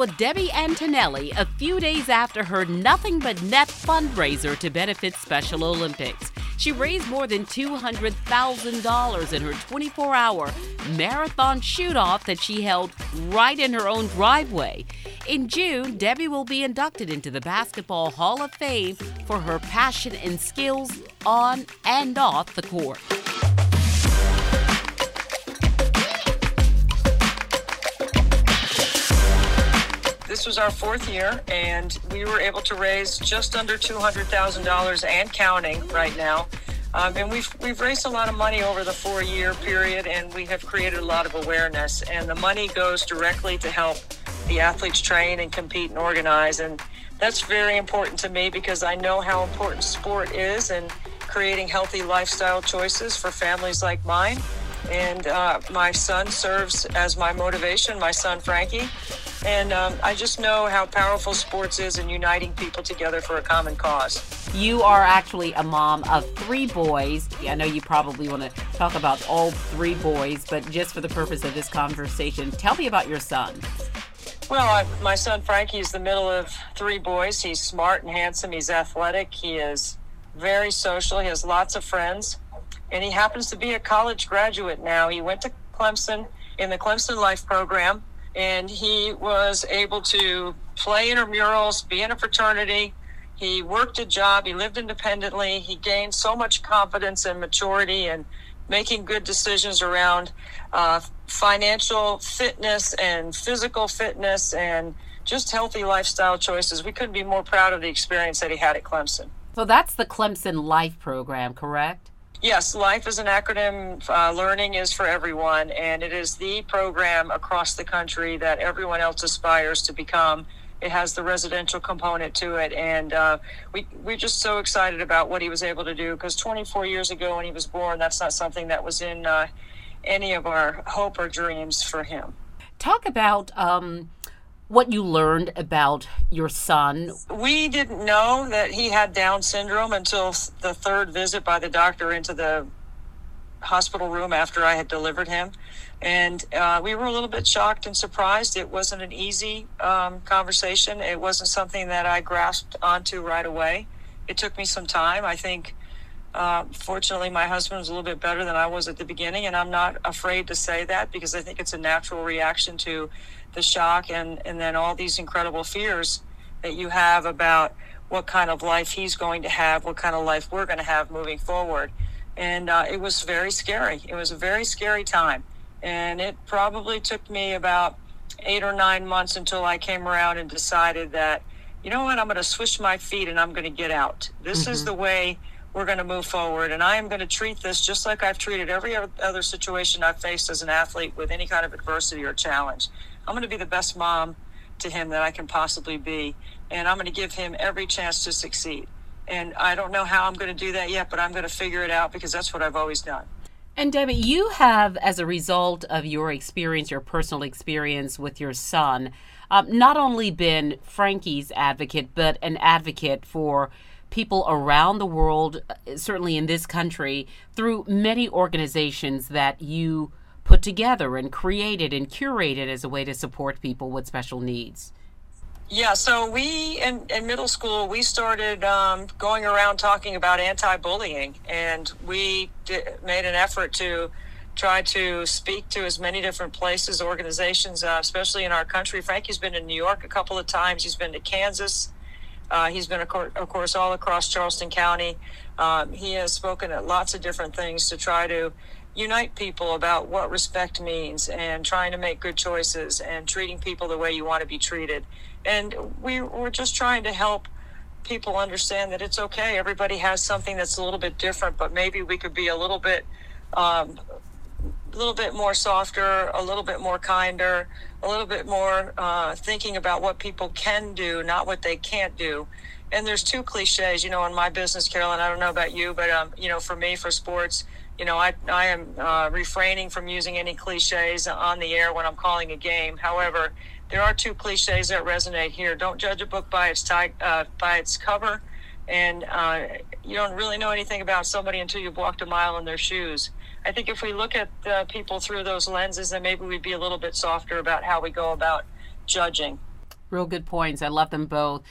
With Debbie Antonelli a few days after her Nothing But Net fundraiser to benefit Special Olympics. She raised more than $200,000 in her 24 hour marathon shoot off that she held right in her own driveway. In June, Debbie will be inducted into the Basketball Hall of Fame for her passion and skills on and off the court. This was our fourth year, and we were able to raise just under $200,000 and counting right now. Um, and we've, we've raised a lot of money over the four year period, and we have created a lot of awareness. And the money goes directly to help the athletes train and compete and organize. And that's very important to me because I know how important sport is and creating healthy lifestyle choices for families like mine. And uh, my son serves as my motivation, my son Frankie. And um, I just know how powerful sports is in uniting people together for a common cause. You are actually a mom of three boys. I know you probably want to talk about all three boys, but just for the purpose of this conversation, tell me about your son. Well, I, my son Frankie is the middle of three boys. He's smart and handsome. He's athletic. He is very social. He has lots of friends. And he happens to be a college graduate now. He went to Clemson in the Clemson Life program and he was able to play intramurals, be in a fraternity. He worked a job. He lived independently. He gained so much confidence and maturity and making good decisions around uh, financial fitness and physical fitness and just healthy lifestyle choices. We couldn't be more proud of the experience that he had at Clemson. So that's the Clemson Life program, correct? Yes, LIFE is an acronym. Uh, learning is for everyone, and it is the program across the country that everyone else aspires to become. It has the residential component to it, and uh, we we're just so excited about what he was able to do. Because 24 years ago, when he was born, that's not something that was in uh, any of our hope or dreams for him. Talk about. Um what you learned about your son. We didn't know that he had Down syndrome until the third visit by the doctor into the hospital room after I had delivered him. And uh, we were a little bit shocked and surprised. It wasn't an easy um, conversation, it wasn't something that I grasped onto right away. It took me some time. I think. Uh, fortunately, my husband was a little bit better than I was at the beginning, and I'm not afraid to say that because I think it's a natural reaction to the shock and, and then all these incredible fears that you have about what kind of life he's going to have, what kind of life we're going to have moving forward. And uh, it was very scary. It was a very scary time. And it probably took me about eight or nine months until I came around and decided that, you know what, I'm going to switch my feet and I'm going to get out. This mm-hmm. is the way we're going to move forward. And I am going to treat this just like I've treated every other situation I've faced as an athlete with any kind of adversity or challenge. I'm going to be the best mom to him that I can possibly be. And I'm going to give him every chance to succeed. And I don't know how I'm going to do that yet, but I'm going to figure it out because that's what I've always done. And Debbie, you have, as a result of your experience, your personal experience with your son, um, not only been Frankie's advocate, but an advocate for people around the world, uh, certainly in this country, through many organizations that you put together and created and curated as a way to support people with special needs? Yeah, so we in, in middle school we started um, going around talking about anti-bullying, and we made an effort to try to speak to as many different places, organizations, uh, especially in our country. Frankie's been in New York a couple of times. He's been to Kansas. Uh, he's been, of course, all across Charleston County. Um, he has spoken at lots of different things to try to unite people about what respect means and trying to make good choices and treating people the way you want to be treated. And we, we're just trying to help people understand that it's okay. Everybody has something that's a little bit different, but maybe we could be a little bit, um, a little bit more softer, a little bit more kinder, a little bit more uh, thinking about what people can do, not what they can't do. And there's two cliches, you know, in my business, Carolyn. I don't know about you, but um, you know, for me, for sports, you know, I, I am uh, refraining from using any cliches on the air when I'm calling a game. However, there are two cliches that resonate here. Don't judge a book by its tag, uh, by its cover, and uh, you don't really know anything about somebody until you've walked a mile in their shoes. I think if we look at uh, people through those lenses, then maybe we'd be a little bit softer about how we go about judging. Real good points. I love them both.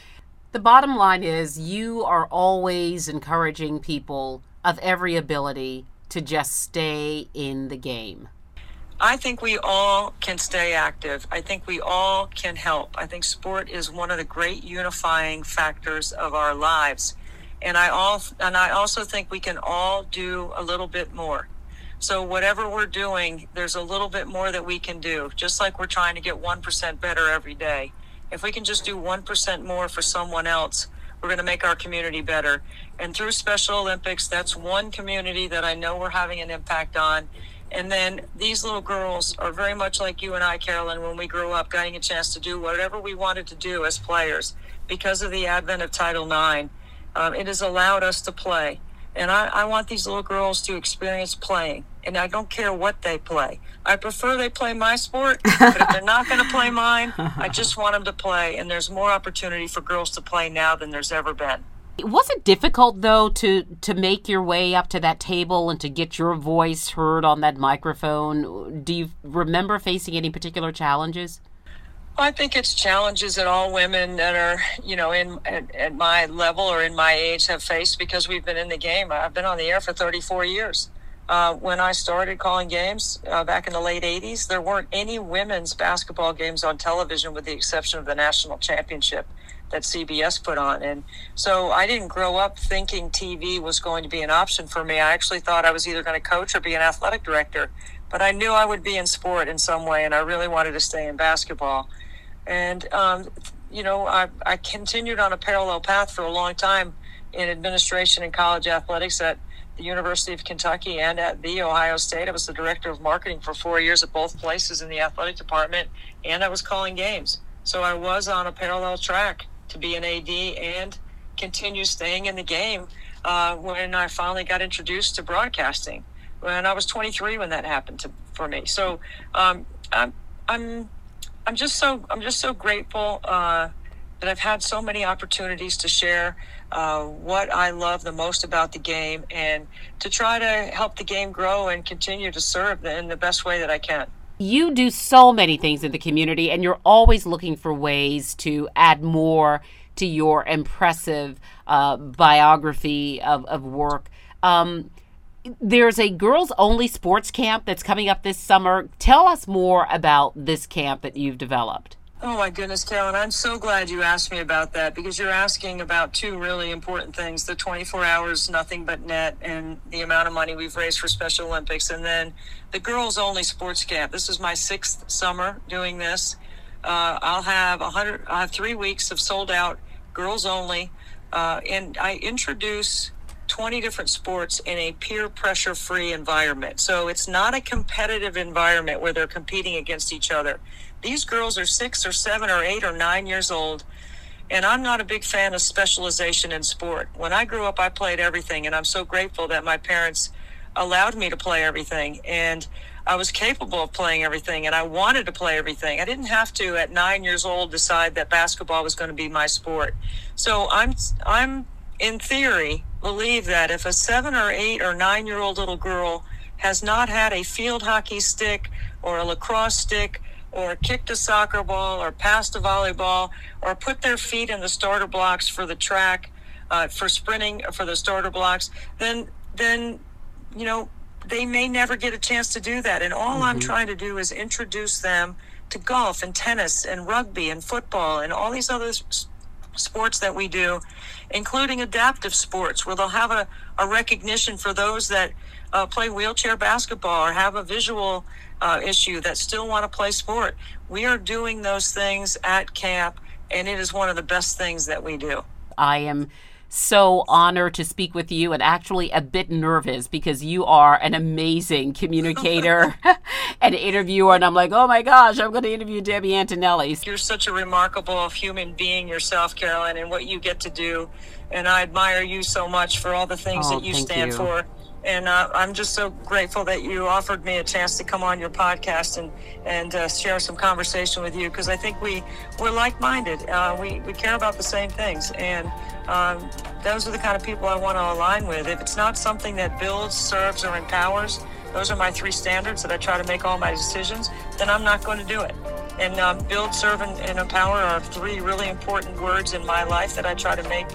The bottom line is you are always encouraging people of every ability to just stay in the game. I think we all can stay active. I think we all can help. I think sport is one of the great unifying factors of our lives. And I all and I also think we can all do a little bit more. So whatever we're doing, there's a little bit more that we can do. Just like we're trying to get 1% better every day. If we can just do 1% more for someone else, we're going to make our community better. And through Special Olympics, that's one community that I know we're having an impact on and then these little girls are very much like you and I, Carolyn, when we grew up, getting a chance to do whatever we wanted to do as players. Because of the advent of Title IX, um, it has allowed us to play. And I, I want these little girls to experience playing. And I don't care what they play. I prefer they play my sport, but if they're not going to play mine, I just want them to play. And there's more opportunity for girls to play now than there's ever been. Was it difficult though to to make your way up to that table and to get your voice heard on that microphone? Do you remember facing any particular challenges? I think it's challenges that all women that are, you know, in at, at, my level or in my age have faced because we've been in the game. I've been on the air for 34 years. Uh, when I started calling games uh, back in the late 80s, there weren't any women's basketball games on television with the exception of the national championship that CBS put on. And so I didn't grow up thinking TV was going to be an option for me. I actually thought I was either going to coach or be an athletic director. But I knew I would be in sport in some way, and I really wanted to stay in basketball. And, um, you know, I, I continued on a parallel path for a long time in administration and college athletics at the University of Kentucky and at the Ohio State. I was the director of marketing for four years at both places in the athletic department, and I was calling games. So I was on a parallel track to be an AD and continue staying in the game uh, when I finally got introduced to broadcasting. When I was 23 when that happened to, for me. So um, I'm, I'm, I'm just so I'm just so grateful uh, that I've had so many opportunities to share uh, what I love the most about the game and to try to help the game grow and continue to serve in the best way that I can you do so many things in the community and you're always looking for ways to add more to your impressive uh, biography of, of work. Um, there's a girls only sports camp that's coming up this summer. Tell us more about this camp that you've developed. Oh my goodness, Carolyn, I'm so glad you asked me about that because you're asking about two really important things the 24 hours, nothing but net, and the amount of money we've raised for Special Olympics. And then the girls only sports camp. This is my sixth summer doing this. Uh, I'll have 100, I have three weeks of sold out girls only. Uh, and I introduce 20 different sports in a peer pressure free environment. So it's not a competitive environment where they're competing against each other these girls are six or seven or eight or nine years old. And I'm not a big fan of specialization in sport. When I grew up, I played everything. And I'm so grateful that my parents allowed me to play everything. And I was capable of playing everything and I wanted to play everything. I didn't have to at 9 years old decide that basketball was going to be my sport. So I'm I'm in theory believe that if a 7 or 8 or 9 year old little girl has not had a field hockey stick or a lacrosse stick or kicked a soccer ball or passed a volleyball or put their feet in the starter blocks for the track uh, for sprinting for the starter blocks then then you know they may never get a chance to do that and all mm-hmm. i'm trying to do is introduce them to golf and tennis and rugby and football and all these other sports that we do including adaptive sports where they'll have a, a recognition for those that uh, play wheelchair basketball or have a visual uh, issue that still want to play sport. We are doing those things at camp, and it is one of the best things that we do. I am so honored to speak with you and actually a bit nervous because you are an amazing communicator and interviewer. And I'm like, oh my gosh, I'm going to interview Debbie Antonelli. You're such a remarkable human being yourself, Carolyn, and what you get to do. And I admire you so much for all the things oh, that you stand you. for and uh, I'm just so grateful that you offered me a chance to come on your podcast and and uh, share some conversation with you because I think we we're like-minded. Uh, we we care about the same things, and um, those are the kind of people I want to align with. If it's not something that builds, serves, or empowers, those are my three standards that I try to make all my decisions. Then I'm not going to do it. And um, build, serve, and, and, empower are three really important words in my life that I try to make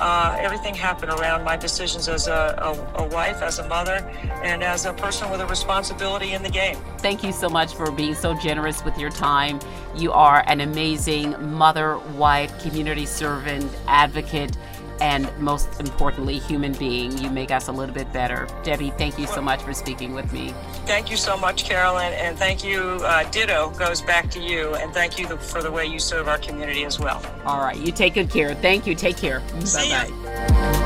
uh, everything happened around my decisions as a, a, a, wife, as a mother, and as a person with a responsibility in the game. Thank you so much for being so generous with your time. You are an amazing mother, wife, community servant, advocate and most importantly, human being. You make us a little bit better. Debbie, thank you so much for speaking with me. Thank you so much, Carolyn, and thank you. Uh, ditto goes back to you, and thank you for the way you serve our community as well. All right, you take good care. Thank you. Take care. Bye bye.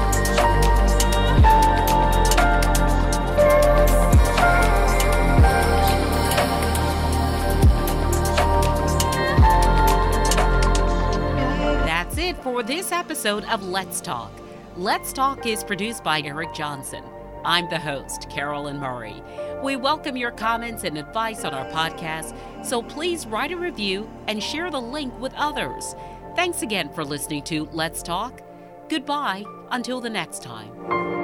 For this episode of Let's Talk. Let's Talk is produced by Eric Johnson. I'm the host, Carolyn Murray. We welcome your comments and advice on our podcast, so please write a review and share the link with others. Thanks again for listening to Let's Talk. Goodbye until the next time.